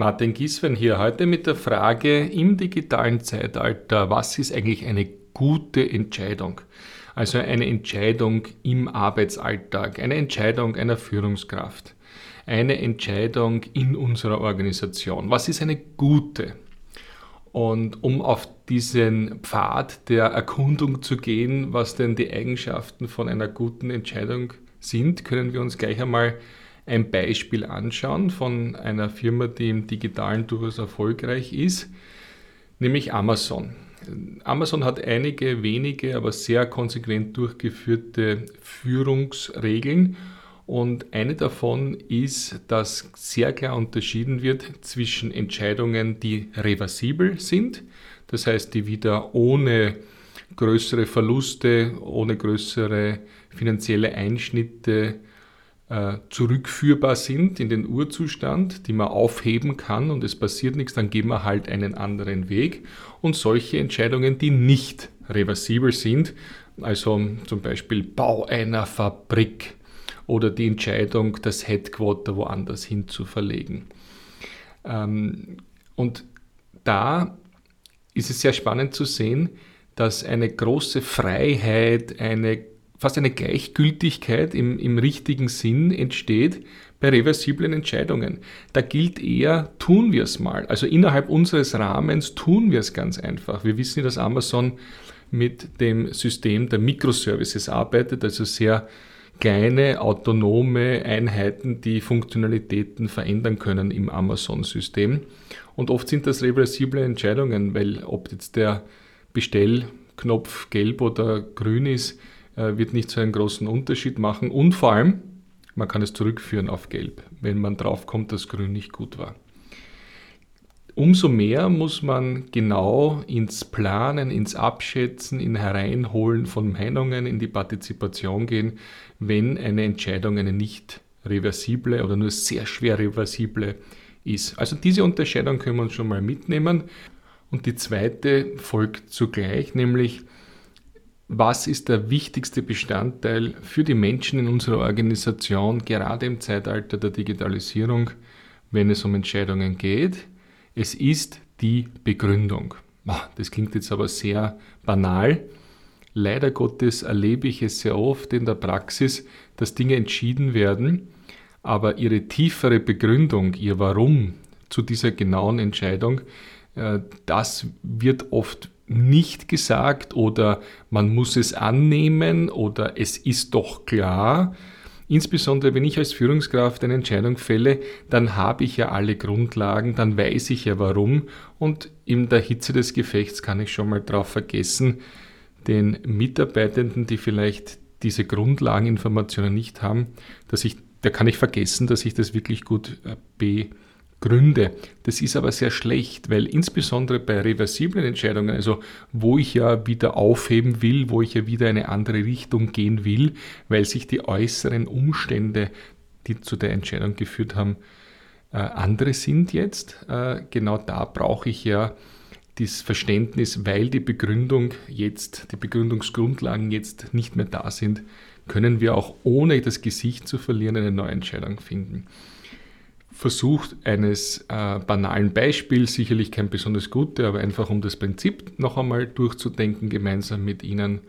Martin Gieswen hier heute mit der Frage im digitalen Zeitalter, was ist eigentlich eine gute Entscheidung? Also eine Entscheidung im Arbeitsalltag, eine Entscheidung einer Führungskraft, eine Entscheidung in unserer Organisation. Was ist eine gute? Und um auf diesen Pfad der Erkundung zu gehen, was denn die Eigenschaften von einer guten Entscheidung sind, können wir uns gleich einmal ein Beispiel anschauen von einer Firma, die im digitalen durchaus erfolgreich ist, nämlich Amazon. Amazon hat einige wenige, aber sehr konsequent durchgeführte Führungsregeln und eine davon ist, dass sehr klar unterschieden wird zwischen Entscheidungen, die reversibel sind, das heißt, die wieder ohne größere Verluste, ohne größere finanzielle Einschnitte zurückführbar sind in den Urzustand, die man aufheben kann und es passiert nichts, dann gehen wir halt einen anderen Weg. Und solche Entscheidungen, die nicht reversibel sind, also zum Beispiel Bau einer Fabrik oder die Entscheidung, das Headquarter woanders hin zu verlegen. Ähm, und da ist es sehr spannend zu sehen, dass eine große Freiheit, eine fast eine Gleichgültigkeit im, im richtigen Sinn entsteht bei reversiblen Entscheidungen. Da gilt eher, tun wir es mal. Also innerhalb unseres Rahmens tun wir es ganz einfach. Wir wissen, dass Amazon mit dem System der Microservices arbeitet, also sehr kleine autonome Einheiten, die Funktionalitäten verändern können im Amazon-System. Und oft sind das reversible Entscheidungen, weil ob jetzt der Bestellknopf gelb oder grün ist, äh, wird nicht so einen großen Unterschied machen und vor allem, man kann es zurückführen auf Gelb, wenn man draufkommt, dass Grün nicht gut war. Umso mehr muss man genau ins Planen, ins Abschätzen, in Hereinholen von Meinungen, in die Partizipation gehen, wenn eine Entscheidung eine nicht reversible oder nur sehr schwer reversible ist. Also diese Unterscheidung können wir uns schon mal mitnehmen. Und die zweite folgt zugleich, nämlich was ist der wichtigste Bestandteil für die Menschen in unserer Organisation, gerade im Zeitalter der Digitalisierung, wenn es um Entscheidungen geht. Es ist die Begründung. Das klingt jetzt aber sehr banal. Leider Gottes erlebe ich es sehr oft in der Praxis, dass Dinge entschieden werden, aber ihre tiefere Begründung, ihr Warum zu dieser genauen Entscheidung, äh, das wird oft nicht gesagt oder man muss es annehmen oder es ist doch klar. Insbesondere wenn ich als Führungskraft eine Entscheidung fälle, dann habe ich ja alle Grundlagen, dann weiß ich ja warum und in der Hitze des Gefechts kann ich schon mal drauf vergessen, den Mitarbeitenden, die vielleicht diese Grundlageninformationen nicht haben, dass ich, da kann ich vergessen, dass ich das wirklich gut äh, be Gründe. Das ist aber sehr schlecht, weil insbesondere bei reversiblen Entscheidungen, also wo ich ja wieder aufheben will, wo ich ja wieder eine andere Richtung gehen will, weil sich die äußeren Umstände, die zu der Entscheidung geführt haben, äh, andere sind jetzt. Äh, genau da brauche ich ja das Verständnis, weil die Begründung jetzt, die Begründungsgrundlagen jetzt nicht mehr da sind, können wir auch ohne das Gesicht zu verlieren eine neue Entscheidung finden versucht eines äh, banalen Beispiels, sicherlich kein besonders gutes, aber einfach um das Prinzip noch einmal durchzudenken gemeinsam mit Ihnen.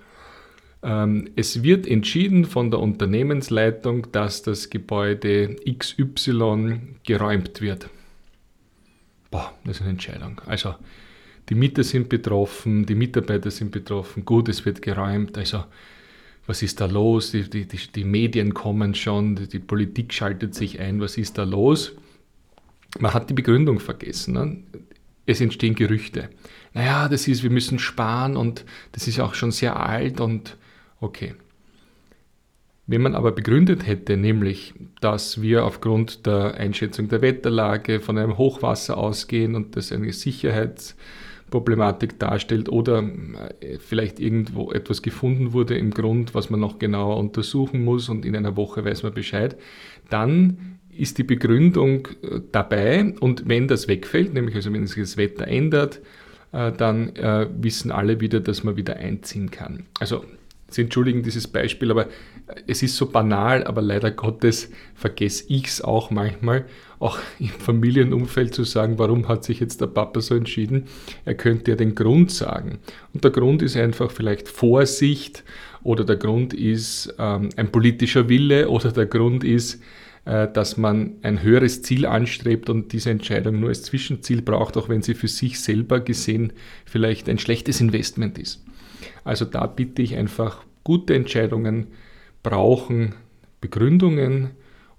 Ähm, es wird entschieden von der Unternehmensleitung, dass das Gebäude XY geräumt wird. Boah, das ist eine Entscheidung. Also die Mieter sind betroffen, die Mitarbeiter sind betroffen, gut, es wird geräumt. Also was ist da los? Die, die, die, die Medien kommen schon, die, Politik schaltet sich ein, was ist da los? Man hat die Begründung vergessen. Ne? Es entstehen Gerüchte. Naja, das ist, wir müssen sparen und das ist auch schon sehr alt und okay. Wenn man aber begründet hätte, nämlich, dass wir aufgrund der Einschätzung der Wetterlage von einem Hochwasser ausgehen und das eine Sicherheits- Problematik darstellt oder äh, vielleicht irgendwo etwas gefunden wurde im Grund, was man noch genauer untersuchen muss und in einer Woche weiß man Bescheid, dann ist die Begründung äh, dabei und wenn das wegfällt, nämlich also wenn sich das Wetter ändert, äh, dann wissen alle wieder, dass man wieder einziehen kann. Also Sie entschuldigen dieses Beispiel, aber es ist so banal, aber leider Gottes vergesse ich es auch manchmal, auch im Familienumfeld zu sagen, warum hat sich jetzt der Papa so entschieden. Er könnte ja den Grund sagen. Und der Grund ist einfach vielleicht Vorsicht oder der Grund ist ähm, ein politischer Wille oder der Grund ist, äh, dass man ein höheres Ziel anstrebt und diese Entscheidung nur als Zwischenziel braucht, auch wenn sie für sich selber gesehen vielleicht ein schlechtes Investment ist. Also da bitte ich einfach gute Entscheidungen brauchen Begründungen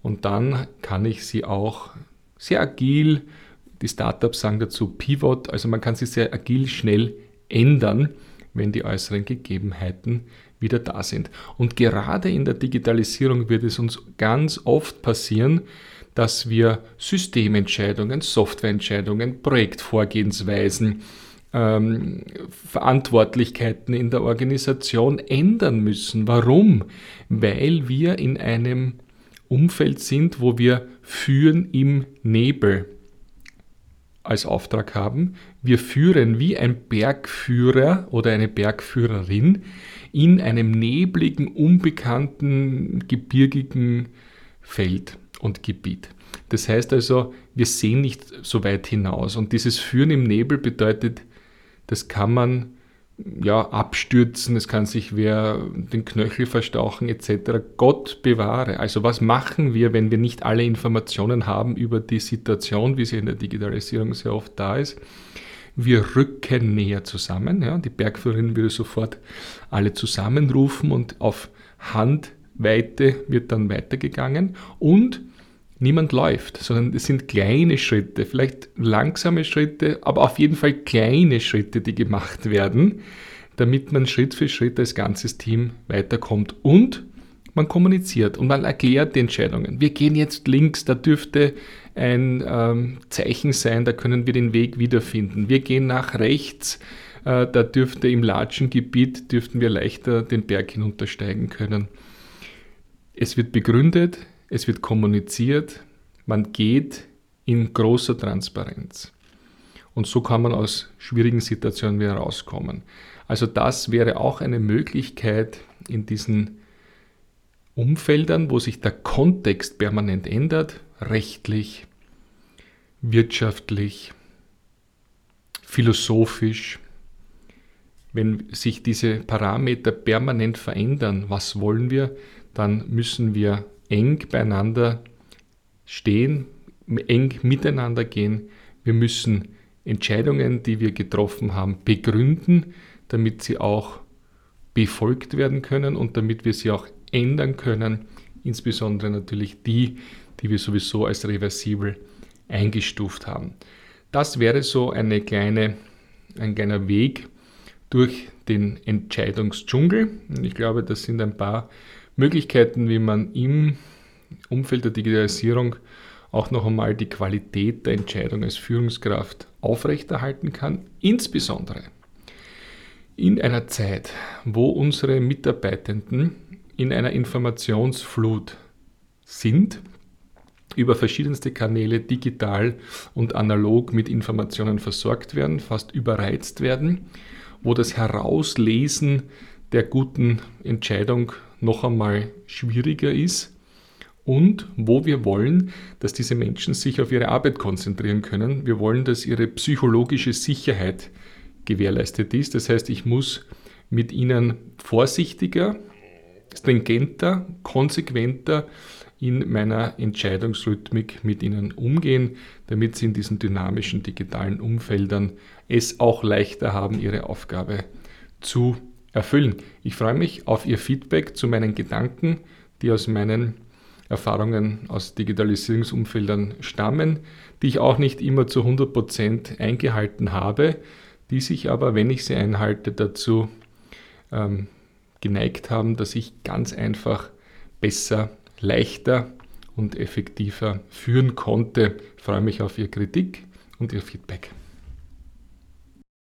und dann kann ich sie auch sehr agil, die Startups sagen dazu Pivot, also man kann sie sehr agil schnell ändern, wenn die äußeren Gegebenheiten wieder da sind. Und gerade in der Digitalisierung wird es uns ganz oft passieren, dass wir Systementscheidungen, Softwareentscheidungen, Projektvorgehensweisen, ähm, Verantwortlichkeiten in der Organisation ändern müssen. Warum? Weil wir in einem Umfeld sind, wo wir führen im Nebel als Auftrag haben. Wir führen wie ein Bergführer oder eine Bergführerin in einem nebligen, unbekannten, gebirgigen Feld und Gebiet. Das heißt also, wir sehen nicht so weit hinaus. Und dieses Führen im Nebel bedeutet, das kann man ja, abstürzen, es kann sich wer den Knöchel verstauchen etc. Gott bewahre. Also was machen wir, wenn wir nicht alle Informationen haben über die Situation, wie sie in der Digitalisierung sehr oft da ist? Wir rücken näher zusammen. Ja. Die Bergführerin würde sofort alle zusammenrufen und auf Handweite wird dann weitergegangen und niemand läuft, sondern es sind kleine Schritte, vielleicht langsame Schritte, aber auf jeden Fall kleine Schritte, die gemacht werden, damit man Schritt für Schritt als ganzes Team weiterkommt und man kommuniziert und man erklärt die Entscheidungen. Wir gehen jetzt links, da dürfte ein ähm, Zeichen sein, da können wir den Weg wiederfinden. Wir gehen nach rechts, äh, da dürfte im Latschengebiet, dürften wir leichter den Berg hinuntersteigen können. Es wird begründet, es wird kommuniziert, man geht in großer Transparenz. Und so kann man aus schwierigen Situationen wieder rauskommen. Also das wäre auch eine Möglichkeit in diesen Umfeldern, wo sich der Kontext permanent ändert, rechtlich, wirtschaftlich, philosophisch, wenn sich diese Parameter permanent verändern, was wollen wir, dann müssen wir eng beieinander stehen, eng miteinander gehen. Wir müssen Entscheidungen, die wir getroffen haben, begründen, damit sie auch befolgt werden können und damit wir sie auch ändern können, insbesondere natürlich die, die wir sowieso als reversibel eingestuft haben. Das wäre so eine kleine, ein kleiner Weg durch den Entscheidungsdschungel. Ich glaube, das sind ein paar Möglichkeiten, wie man im Umfeld der Digitalisierung auch noch einmal die Qualität der Entscheidung als Führungskraft aufrechterhalten kann, insbesondere in einer Zeit, wo unsere Mitarbeitenden in einer Informationsflut sind, über verschiedenste Kanäle digital und analog mit Informationen versorgt werden, fast überreizt werden, wo das Herauslesen der guten Entscheidung noch einmal schwieriger ist und wo wir wollen, dass diese Menschen sich auf ihre Arbeit konzentrieren können. Wir wollen, dass ihre psychologische Sicherheit gewährleistet ist. Das heißt, ich muss mit ihnen vorsichtiger, stringenter, konsequenter in meiner Entscheidungsrhythmik mit ihnen umgehen, damit sie in diesen dynamischen digitalen Umfeldern es auch leichter haben, ihre Aufgabe zu erfüllen. Ich freue mich auf Ihr Feedback zu meinen Gedanken, die aus meinen Erfahrungen aus Digitalisierungsumfeldern stammen, die ich auch nicht immer zu 100% eingehalten habe, die sich aber, wenn ich sie einhalte, dazu ähm, geneigt haben, dass ich ganz einfach besser, leichter und effektiver führen konnte. Ich freue mich auf Ihre Kritik und Ihr Feedback.